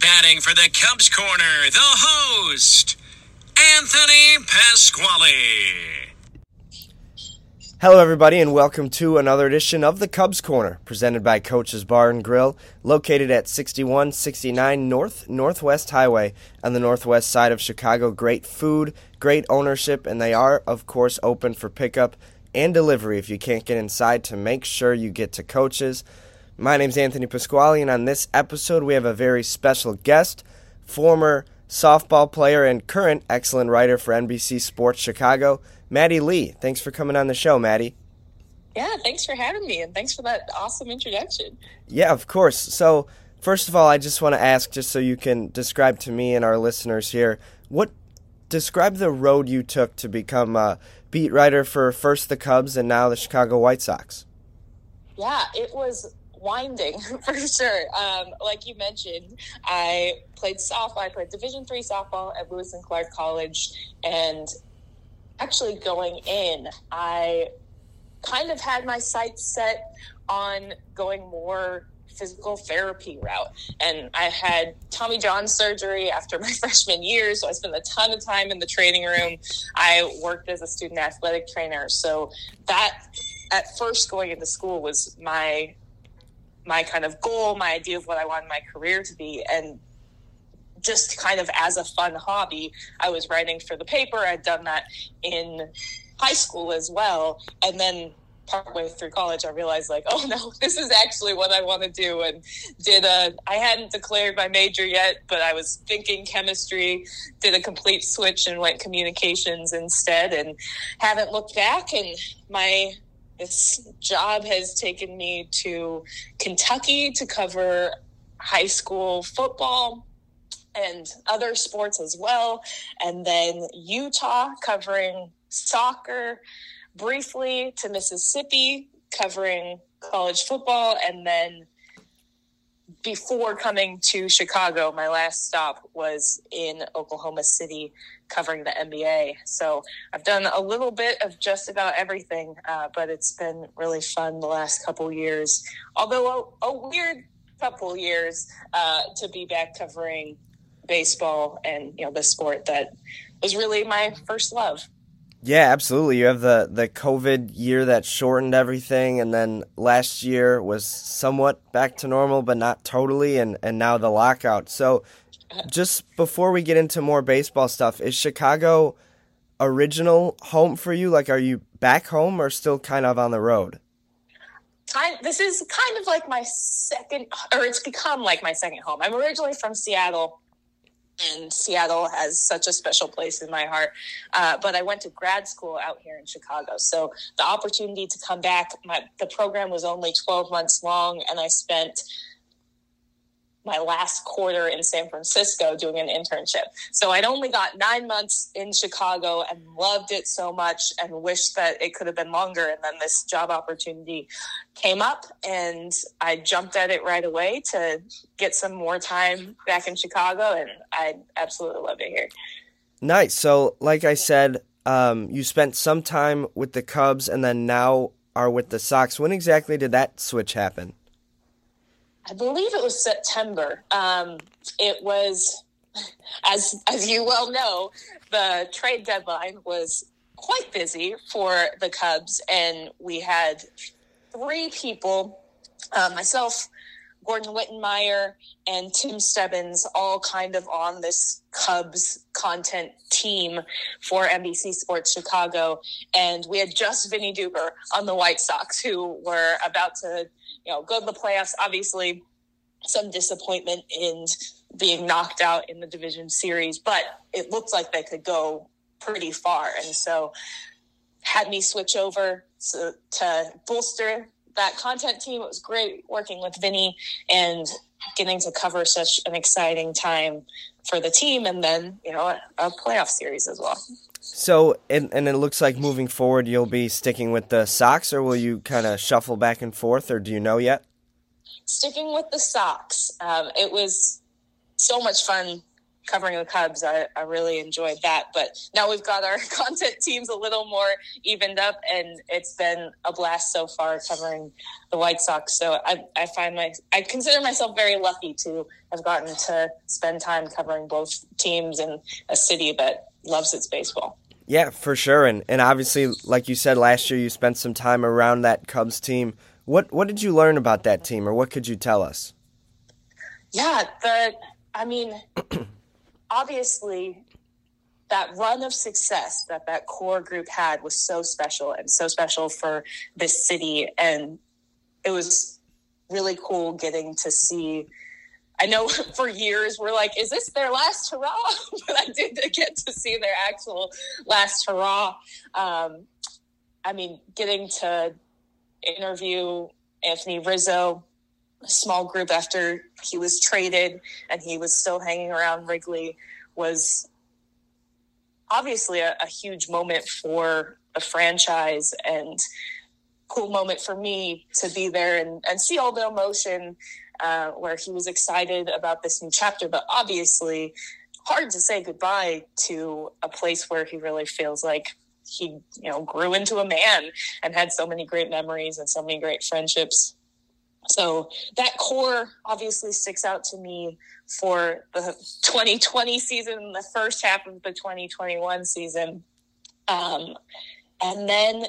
Batting for the Cubs corner, the host, Anthony Pasquale. Hello, everybody, and welcome to another edition of the Cubs Corner, presented by Coach's Bar and Grill, located at 6169 North Northwest Highway on the northwest side of Chicago. Great food, great ownership, and they are, of course, open for pickup and delivery if you can't get inside to make sure you get to Coach's. My name is Anthony Pasquale, and on this episode, we have a very special guest, former softball player and current excellent writer for NBC Sports Chicago, Maddie Lee. Thanks for coming on the show, Maddie. Yeah, thanks for having me, and thanks for that awesome introduction. Yeah, of course. So, first of all, I just want to ask, just so you can describe to me and our listeners here, what describe the road you took to become a beat writer for first the Cubs and now the Chicago White Sox. Yeah, it was winding for sure. Um, like you mentioned, I played softball. I played Division three softball at Lewis and Clark College, and actually going in, I kind of had my sights set on going more physical therapy route. And I had Tommy John surgery after my freshman year, so I spent a ton of time in the training room. I worked as a student athletic trainer, so that at first going into school was my my kind of goal, my idea of what I wanted my career to be, and just kind of as a fun hobby, I was writing for the paper. I'd done that in high school as well. And then partway through college, I realized like, oh no, this is actually what I want to do. And did a, I hadn't declared my major yet, but I was thinking chemistry, did a complete switch and went communications instead and haven't looked back. And my, this job has taken me to Kentucky to cover high school football and other sports as well. And then Utah covering soccer, briefly to Mississippi covering college football. And then before coming to Chicago, my last stop was in Oklahoma City covering the NBA. So I've done a little bit of just about everything, uh, but it's been really fun the last couple years. Although a, a weird couple years uh, to be back covering baseball and you know the sport that was really my first love. Yeah, absolutely. You have the the COVID year that shortened everything, and then last year was somewhat back to normal, but not totally, and and now the lockout. So, just before we get into more baseball stuff, is Chicago original home for you? Like, are you back home or still kind of on the road? This is kind of like my second, or it's become like my second home. I'm originally from Seattle and Seattle has such a special place in my heart. Uh, but I went to grad school out here in Chicago, so the opportunity to come back. My, the program was only twelve months long, and I spent my last quarter in San Francisco doing an internship. So I'd only got nine months in Chicago and loved it so much and wished that it could have been longer. And then this job opportunity came up and I jumped at it right away to get some more time back in Chicago. And I absolutely love it here. Nice. So, like I said, um, you spent some time with the Cubs and then now are with the Sox. When exactly did that switch happen? I believe it was September. Um, it was, as as you well know, the trade deadline was quite busy for the Cubs, and we had three people, uh, myself, Gordon Wittenmyer, and Tim Stebbins, all kind of on this Cubs content team for NBC Sports Chicago, and we had just Vinny Duber on the White Sox, who were about to you know, go to the playoffs. Obviously, some disappointment in being knocked out in the division series, but it looked like they could go pretty far. And so had me switch over to, to bolster that content team. It was great working with Vinny and getting to cover such an exciting time for the team and then, you know, a, a playoff series as well. So, and, and it looks like moving forward, you'll be sticking with the Sox, or will you kind of shuffle back and forth, or do you know yet? Sticking with the Sox. Um, it was so much fun covering the Cubs, I, I really enjoyed that. But now we've got our content teams a little more evened up, and it's been a blast so far covering the White Sox. So I, I find my I consider myself very lucky to have gotten to spend time covering both teams in a city that loves its baseball. Yeah, for sure, and and obviously, like you said last year, you spent some time around that Cubs team. What what did you learn about that team, or what could you tell us? Yeah, the I mean, obviously, that run of success that that core group had was so special and so special for this city, and it was really cool getting to see. I know for years we're like, is this their last hurrah? but I did get to see their actual last hurrah. Um, I mean, getting to interview Anthony Rizzo, a small group after he was traded and he was still hanging around Wrigley was obviously a, a huge moment for the franchise and cool moment for me to be there and, and see all the emotion uh, where he was excited about this new chapter, but obviously hard to say goodbye to a place where he really feels like he you know grew into a man and had so many great memories and so many great friendships. So that core obviously sticks out to me for the 2020 season the first half of the 2021 season. Um, and then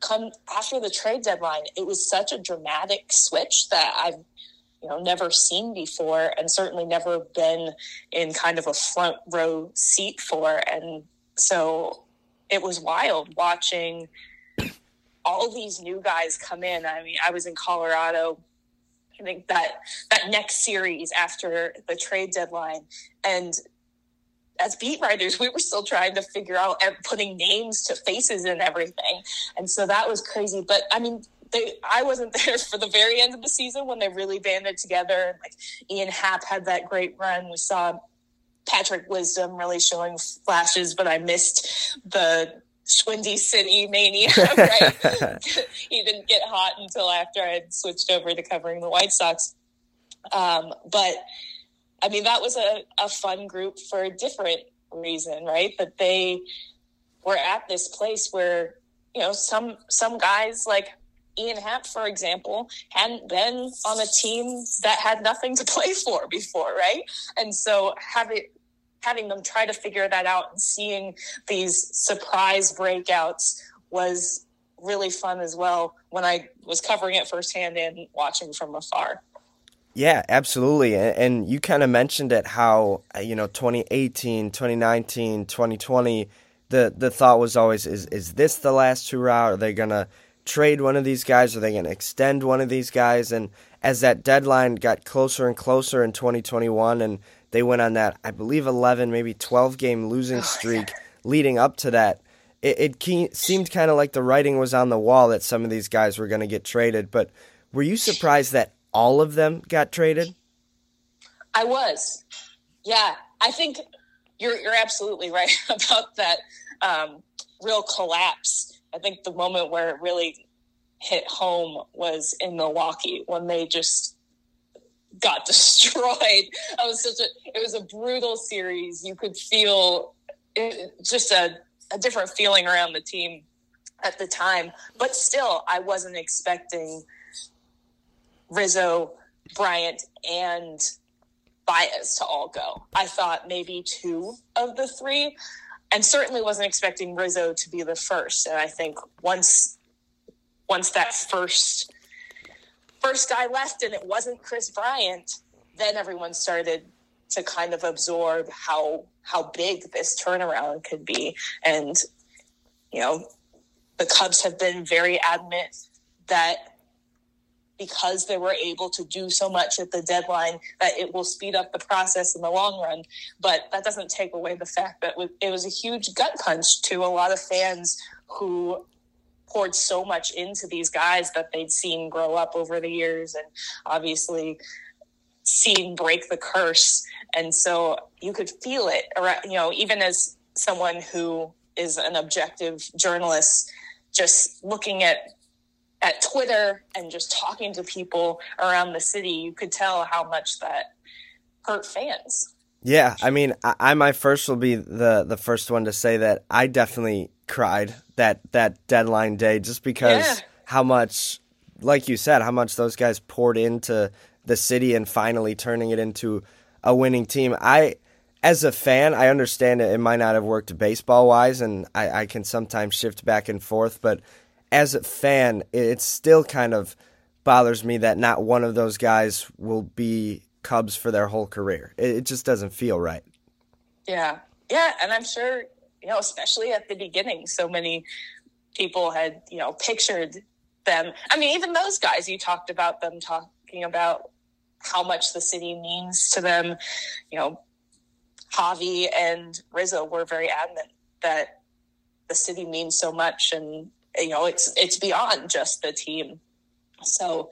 come after the trade deadline it was such a dramatic switch that i've you know never seen before and certainly never been in kind of a front row seat for and so it was wild watching all these new guys come in. I mean, I was in Colorado. I think that that next series after the trade deadline, and as beat writers, we were still trying to figure out and putting names to faces and everything, and so that was crazy. But I mean, they, I wasn't there for the very end of the season when they really banded together. and Like Ian Happ had that great run. We saw Patrick Wisdom really showing flashes, but I missed the Schwindy City mania, right? he didn't get hot until after I had switched over to covering the White Sox. Um, but I mean, that was a, a fun group for a different reason, right? That they were at this place where, you know, some, some guys like Ian Happ, for example, hadn't been on a team that had nothing to play for before, right? And so having having them try to figure that out and seeing these surprise breakouts was really fun as well when I was covering it firsthand and watching from afar. Yeah, absolutely. And you kind of mentioned it how, uh, you know, 2018, 2019, 2020, the, the thought was always, is, is this the last two hurrah? Are they going to trade one of these guys? Are they going to extend one of these guys? And as that deadline got closer and closer in 2021 and they went on that, I believe, 11, maybe 12 game losing oh, streak leading up to that. It, it ke- seemed kind of like the writing was on the wall that some of these guys were going to get traded. But were you surprised that all of them got traded? I was. Yeah, I think you're you're absolutely right about that um, real collapse. I think the moment where it really hit home was in Milwaukee when they just got destroyed. It was such a it was a brutal series. You could feel it, just a, a different feeling around the team at the time. But still, I wasn't expecting Rizzo, Bryant, and Baez to all go. I thought maybe two of the three, and certainly wasn't expecting Rizzo to be the first. And I think once once that first first guy left and it wasn't Kris Bryant, then everyone started to kind of absorb how how big this turnaround could be. And you know, the Cubs have been very adamant that because they were able to do so much at the deadline that it will speed up the process in the long run. But that doesn't take away the fact that it was a huge gut punch to a lot of fans who poured so much into these guys that they'd seen grow up over the years and obviously seen break the curse. And so you could feel it you know, even as someone who is an objective journalist, just looking at at Twitter and just talking to people around the city, you could tell how much that hurt fans. Yeah, I mean, I, I my first will be the the first one to say that I definitely cried that that deadline day just because yeah. how much, like you said, how much those guys poured into the city and finally turning it into a winning team. I, as a fan, I understand it, it might not have worked baseball wise, and I, I can sometimes shift back and forth, but as a fan, it still kind of bothers me that not one of those guys will be Cubs for their whole career. It, just doesn't feel right. Yeah. Yeah. And I'm sure, you know, especially at the beginning, so many people had, you know, pictured them. I mean, even those guys, you talked about them talking about how much the city means to them. You know, Javi and Rizzo were very adamant that the city means so much and you know it's it's beyond just the team. So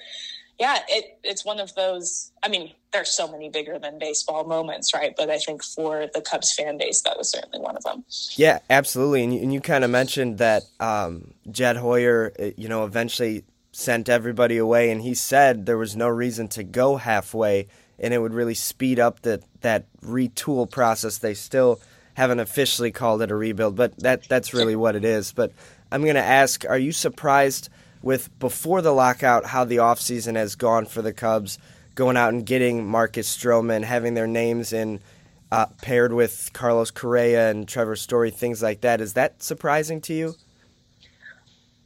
yeah it it's one of those i mean there's so many bigger than baseball moments right? But i think for the cubs fan base that was certainly one of them. Yeah absolutely. And you, and you kind of mentioned that um, jed hoyer uh, you know eventually sent everybody away and he said there was no reason to go halfway and it would really speed up the, that retool process. They still haven't officially called it a rebuild but that that's really what it is. But I'm going to ask Are you surprised with before the lockout how the offseason has gone for the Cubs, going out and getting Marcus Stroman, having their names in uh, paired with Carlos Correa and Trevor Story, things like that? Is that surprising to you?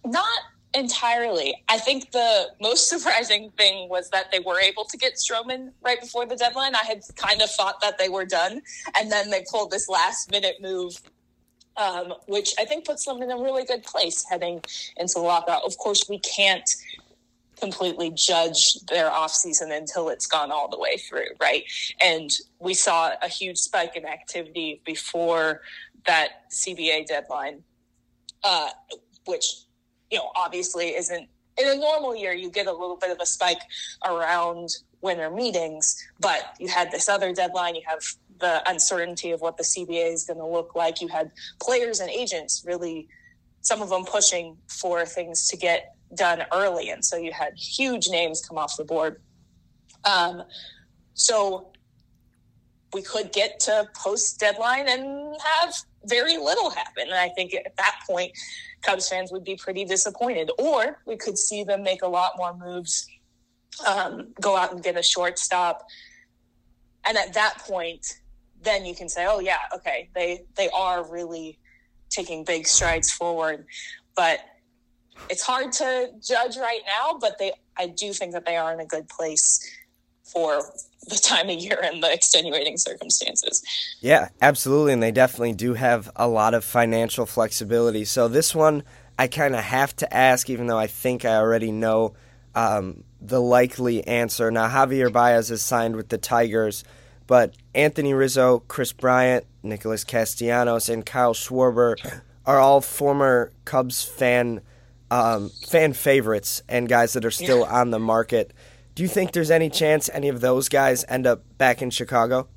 Not entirely. I think the most surprising thing was that they were able to get Stroman right before the deadline. I had kind of thought that they were done, and then they pulled this last minute move um, which I think puts them in a really good place heading into lockout. Of course, we can't completely judge their offseason until it's gone all the way through, right? And we saw a huge spike in activity before that CBA deadline, uh, which, you know, obviously isn't in a normal year, you get a little bit of a spike around winter meetings, but you had this other deadline, you have the uncertainty of what the CBA is going to look like. You had players and agents really, some of them pushing for things to get done early. And so you had huge names come off the board. Um, so we could get to post deadline and have very little happen. And I think at that point, Cubs fans would be pretty disappointed. Or we could see them make a lot more moves, um, go out and get a shortstop. And at that point, then you can say, oh yeah, okay, they they are really taking big strides forward. But it's hard to judge right now, but they I do think that they are in a good place for the time of year and the extenuating circumstances. Yeah, absolutely. And they definitely do have a lot of financial flexibility. So this one I kind of have to ask, even though I think I already know um, the likely answer. Now, Javier Baez is signed with the Tigers. But Anthony Rizzo, Kris Bryant, Nicholas Castellanos, and Kyle Schwarber are all former Cubs fan um, fan favorites and guys that are still on the market. Do you think there's any chance any of those guys end up back in Chicago?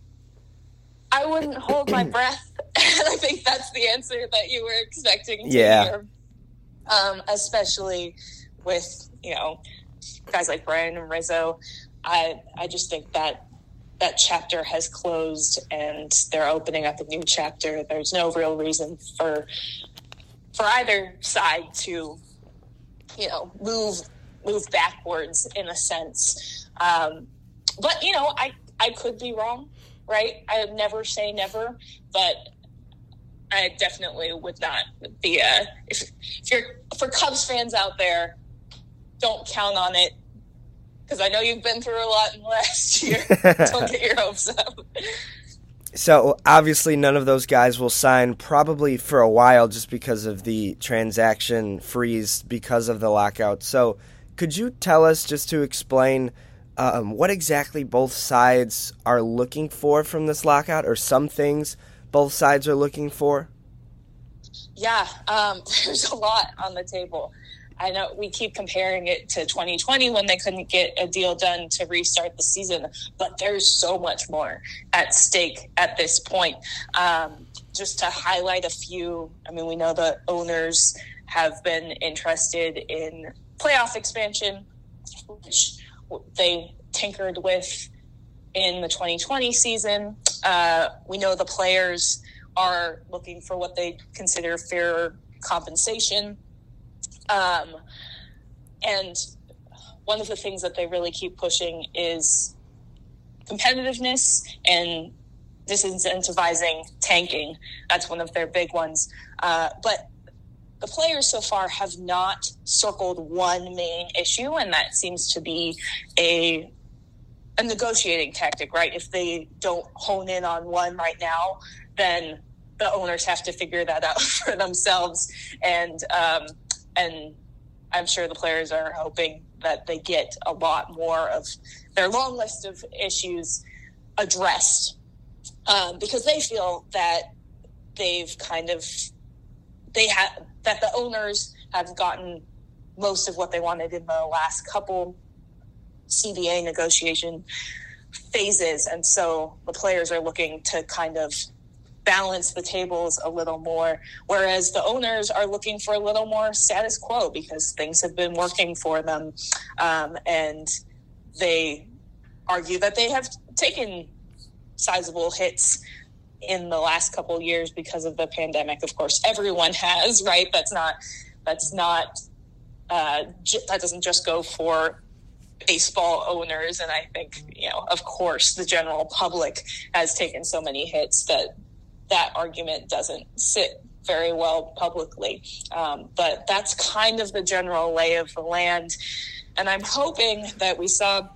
I wouldn't hold my breath. I think that's the answer that you were expecting to yeah. hear. Um, especially with, you know, guys like Bryant and Rizzo. I I just think that that chapter has closed and they're opening up a new chapter. There's no real reason for for either side to, you know, move move backwards in a sense. Um, but you know, I I could be wrong, right? I never say never, but I definitely would not be a if if you're for Cubs fans out there, don't count on it because I know you've been through a lot in the last year. Don't get your hopes up. So obviously, none of those guys will sign probably for a while, just because of the transaction freeze because of the lockout. So, could you tell us just to explain um, what exactly both sides are looking for from this lockout, or some things both sides are looking for? Yeah, um, there's a lot on the table. I know we keep comparing it to 2020 when they couldn't get a deal done to restart the season, but there's so much more at stake at this point. Um, just to highlight a few, I mean, we know the owners have been interested in playoff expansion, which they tinkered with in the 2020 season. Uh, we know the players are looking for what they consider fair compensation. Um, and one of the things that they really keep pushing is competitiveness and disincentivizing tanking. That's one of their big ones. Uh, but the players so far have not circled one main issue, and that seems to be a a negotiating tactic, right? If they don't hone in on one right now, then the owners have to figure that out for themselves, and um, and I'm sure the players are hoping that they get a lot more of their long list of issues addressed um, because they feel that they've kind of they have that the owners have gotten most of what they wanted in the last couple CBA negotiation phases, and so the players are looking to kind of balance the tables a little more, whereas the owners are looking for a little more status quo because things have been working for them, um, and they argue that they have taken sizable hits in the last couple years because of the pandemic. Of course, everyone has, right? That's not that's not uh, that doesn't just go for baseball owners and i think you know of course the general public has taken so many hits that that argument doesn't sit very well publicly. Um, but that's kind of the general lay of the land. And i'm hoping that we saw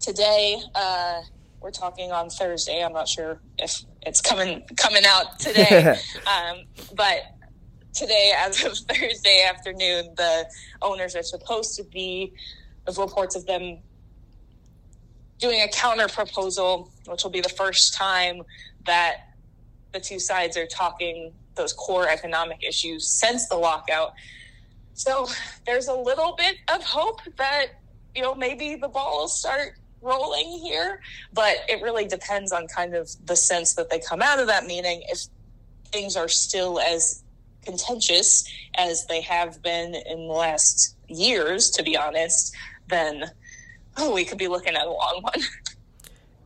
today uh, we're talking on Thursday. I'm not sure if it's coming coming out today, um, but today, as of Thursday afternoon, the owners are supposed to be of reports of them doing a counter proposal, which will be the first time that the two sides are talking those core economic issues since the lockout. So there's a little bit of hope that you know maybe the ball will start rolling here, but it really depends on kind of the sense that they come out of that meeting. If things are still as contentious as they have been in the last years, to be honest, then oh, we could be looking at a long one.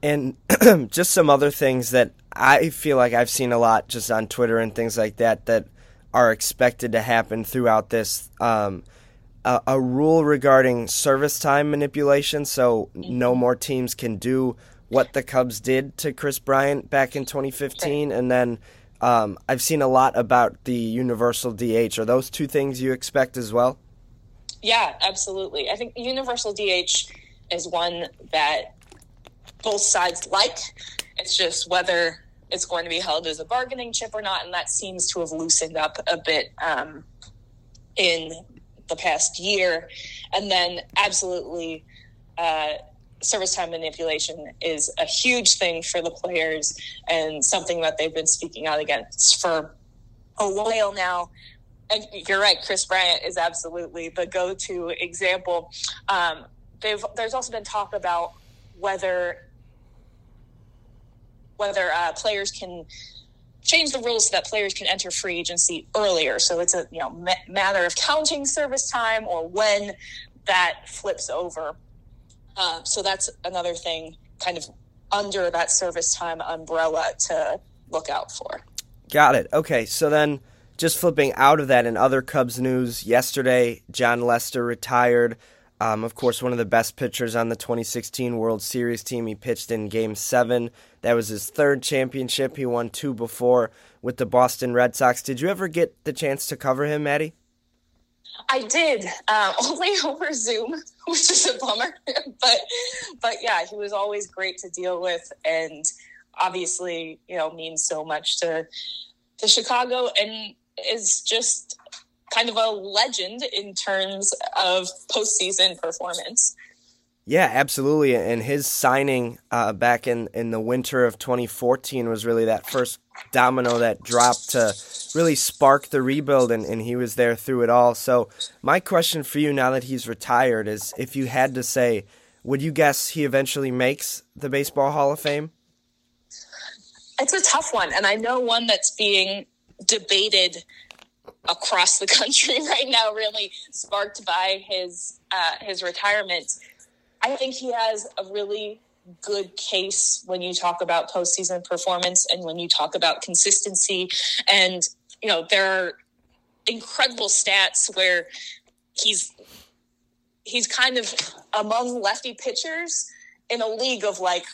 And just some other things that I feel like I've seen a lot just on Twitter and things like that that are expected to happen throughout this. Um, a, a rule regarding service time manipulation, so no more teams can do what the Cubs did to Kris Bryant back in 2015, and then um, I've seen a lot about the universal DH. Are those two things you expect as well? Yeah, absolutely. I think universal DH is one that both sides like. It's just whether it's going to be held as a bargaining chip or not, and that seems to have loosened up a bit um, in the past year. And then, absolutely, uh, service time manipulation is a huge thing for the players and something that they've been speaking out against for a while now. And you're right, Kris Bryant is absolutely the go to example. Um, there's also been talk about whether whether uh, players can change the rules so that players can enter free agency earlier. So it's a you know ma- matter of counting service time or when that flips over. Uh, so that's another thing, kind of under that service time umbrella to look out for. Got it. Okay, so then just flipping out of that in other Cubs news, yesterday Jon Lester retired. Um, of course, one of the best pitchers on the 2016 World Series team. He pitched in Game 7. That was his third championship. He won two before with the Boston Red Sox. Did you ever get the chance to cover him, Maddie? I did, uh, only over Zoom, which is a bummer. but, but yeah, he was always great to deal with, and obviously, you know, means so much to to Chicago, and is just kind of a legend in terms of postseason performance. Yeah, absolutely. And his signing uh, back in, in the winter of 2014 was really that first domino that dropped to really spark the rebuild, and, and he was there through it all. So, my question for you now that he's retired is if you had to say, would you guess he eventually makes the Baseball Hall of Fame? It's a tough one, and I know one that's being debated across the country right now, really sparked by his uh, his retirement. I think he has a really good case when you talk about postseason performance and when you talk about consistency. And, you know, there are incredible stats where he's he's kind of among lefty pitchers in a league of like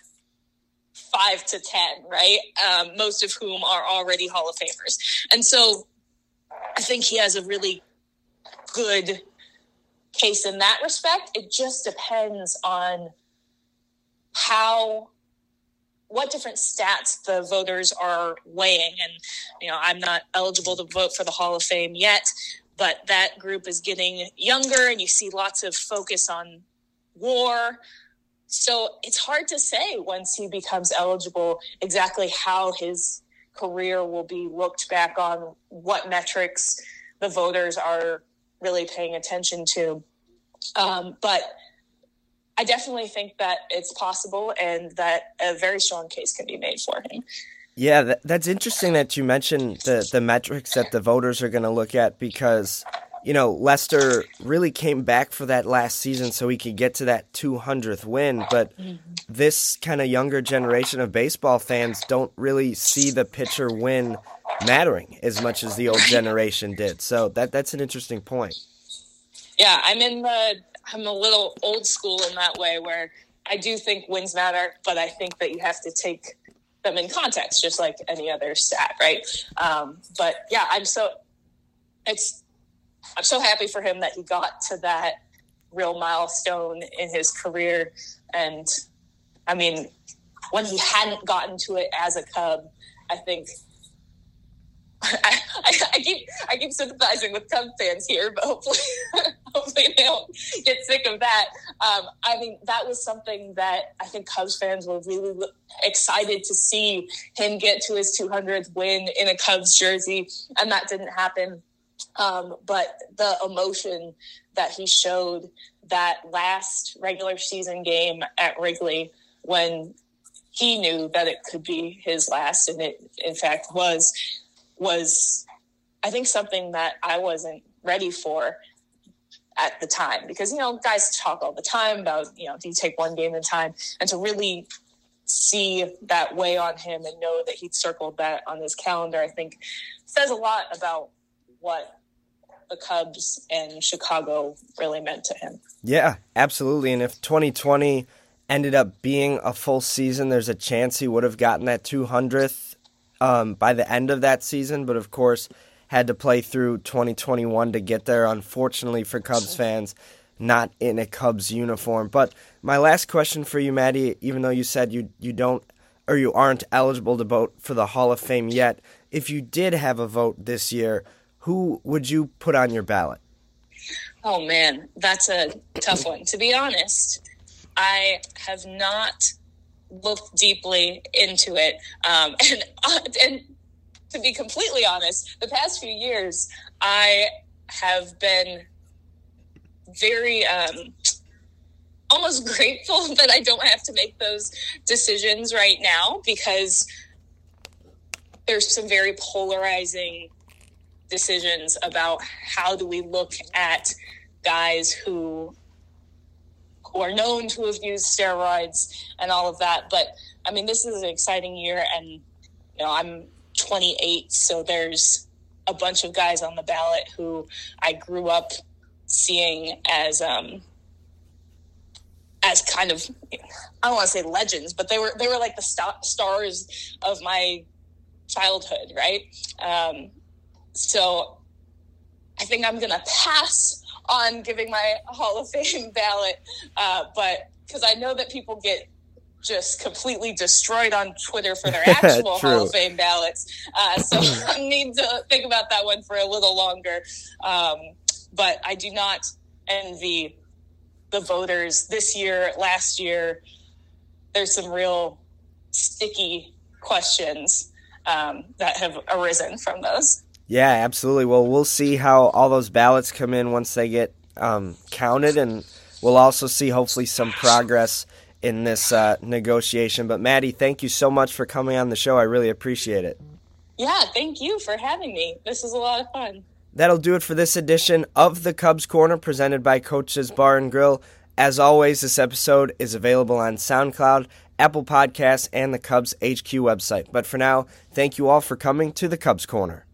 five to ten, right? Um, most of whom are already Hall of Famers, and so I think he has a really good case in that respect. It just depends on how what different stats the voters are weighing and you know i'm not eligible to vote for the hall of fame yet but that group is getting younger and you see lots of focus on war so it's hard to say once he becomes eligible exactly how his career will be looked back on what metrics the voters are really paying attention to um, but I definitely think that it's possible and that a very strong case can be made for him. Yeah, that, that's interesting that you mentioned the the metrics that the voters are going to look at because you know Lester really came back for that last season so he could get to that 200th win, but mm-hmm. This kind of younger generation of baseball fans don't really see the pitcher win mattering as much as the old generation did. So that that's an interesting point. Yeah, I'm in the I'm a little old school in that way where I do think wins matter, but I think that you have to take them in context, just like any other stat, right? Um, but yeah, I'm so it's I'm so happy for him that he got to that real milestone in his career, and I mean, when he hadn't gotten to it as a Cub, I think I, I, I, keep I keep sympathizing with Cubs fans here, but hopefully hopefully they don't get sick of that. Um, I mean, that was something that I think Cubs fans were really excited to see him get to his 200th win in a Cubs jersey, and that didn't happen. Um, but the emotion that he showed that last regular season game at Wrigley when he knew that it could be his last, and it in fact was was I think something that I wasn't ready for at the time because you know guys talk all the time about you know do you take one game at a time and to really see that weigh on him and know that he'd circled that on his calendar I think says a lot about what the Cubs and Chicago really meant to him. Yeah, absolutely. And if 2020 ended up being a full season, there's a chance he would have gotten that 200th um, by the end of that season, but of course had to play through 2021 to get there. Unfortunately for Cubs fans, not in a Cubs uniform. But my last question for you, Maddie, even though you said you you don't or you aren't eligible to vote for the Hall of Fame yet, if you did have a vote this year, who would you put on your ballot? Oh man, that's a tough one. To be honest, I have not looked deeply into it. Um, and uh, and to be completely honest, the past few years I have been very um, almost grateful that I don't have to make those decisions right now because there's some very polarizing decisions about how do we look at guys who who are known to have used steroids and all of that. But I mean, this is an exciting year, and you know, I'm 28, so there's a bunch of guys on the ballot who I grew up seeing as um as kind of I don't want to say legends, but they were they were like the st- stars of my childhood, right? Um, so I think I'm gonna pass on giving my Hall of Fame ballot, uh, but because I know that people get just completely destroyed on Twitter for their actual Hall of Fame ballots. Uh, so I need to think about that one for a little longer. Um, but I do not envy the voters this year, last year. There's some real sticky questions um, that have arisen from those. Yeah, absolutely. Well, we'll see how all those ballots come in once they get um, counted, and we'll also see hopefully some progress in this uh, negotiation. But Maddie, thank you so much for coming on the show. I really appreciate it. Yeah, thank you for having me. This is a lot of fun. That'll do it for this edition of the Cubs Corner presented by Coach's Bar and Grill. As always, this episode is available on SoundCloud Apple Podcasts, and the Cubs HQ website. But for now, thank you all for coming to the Cubs Corner.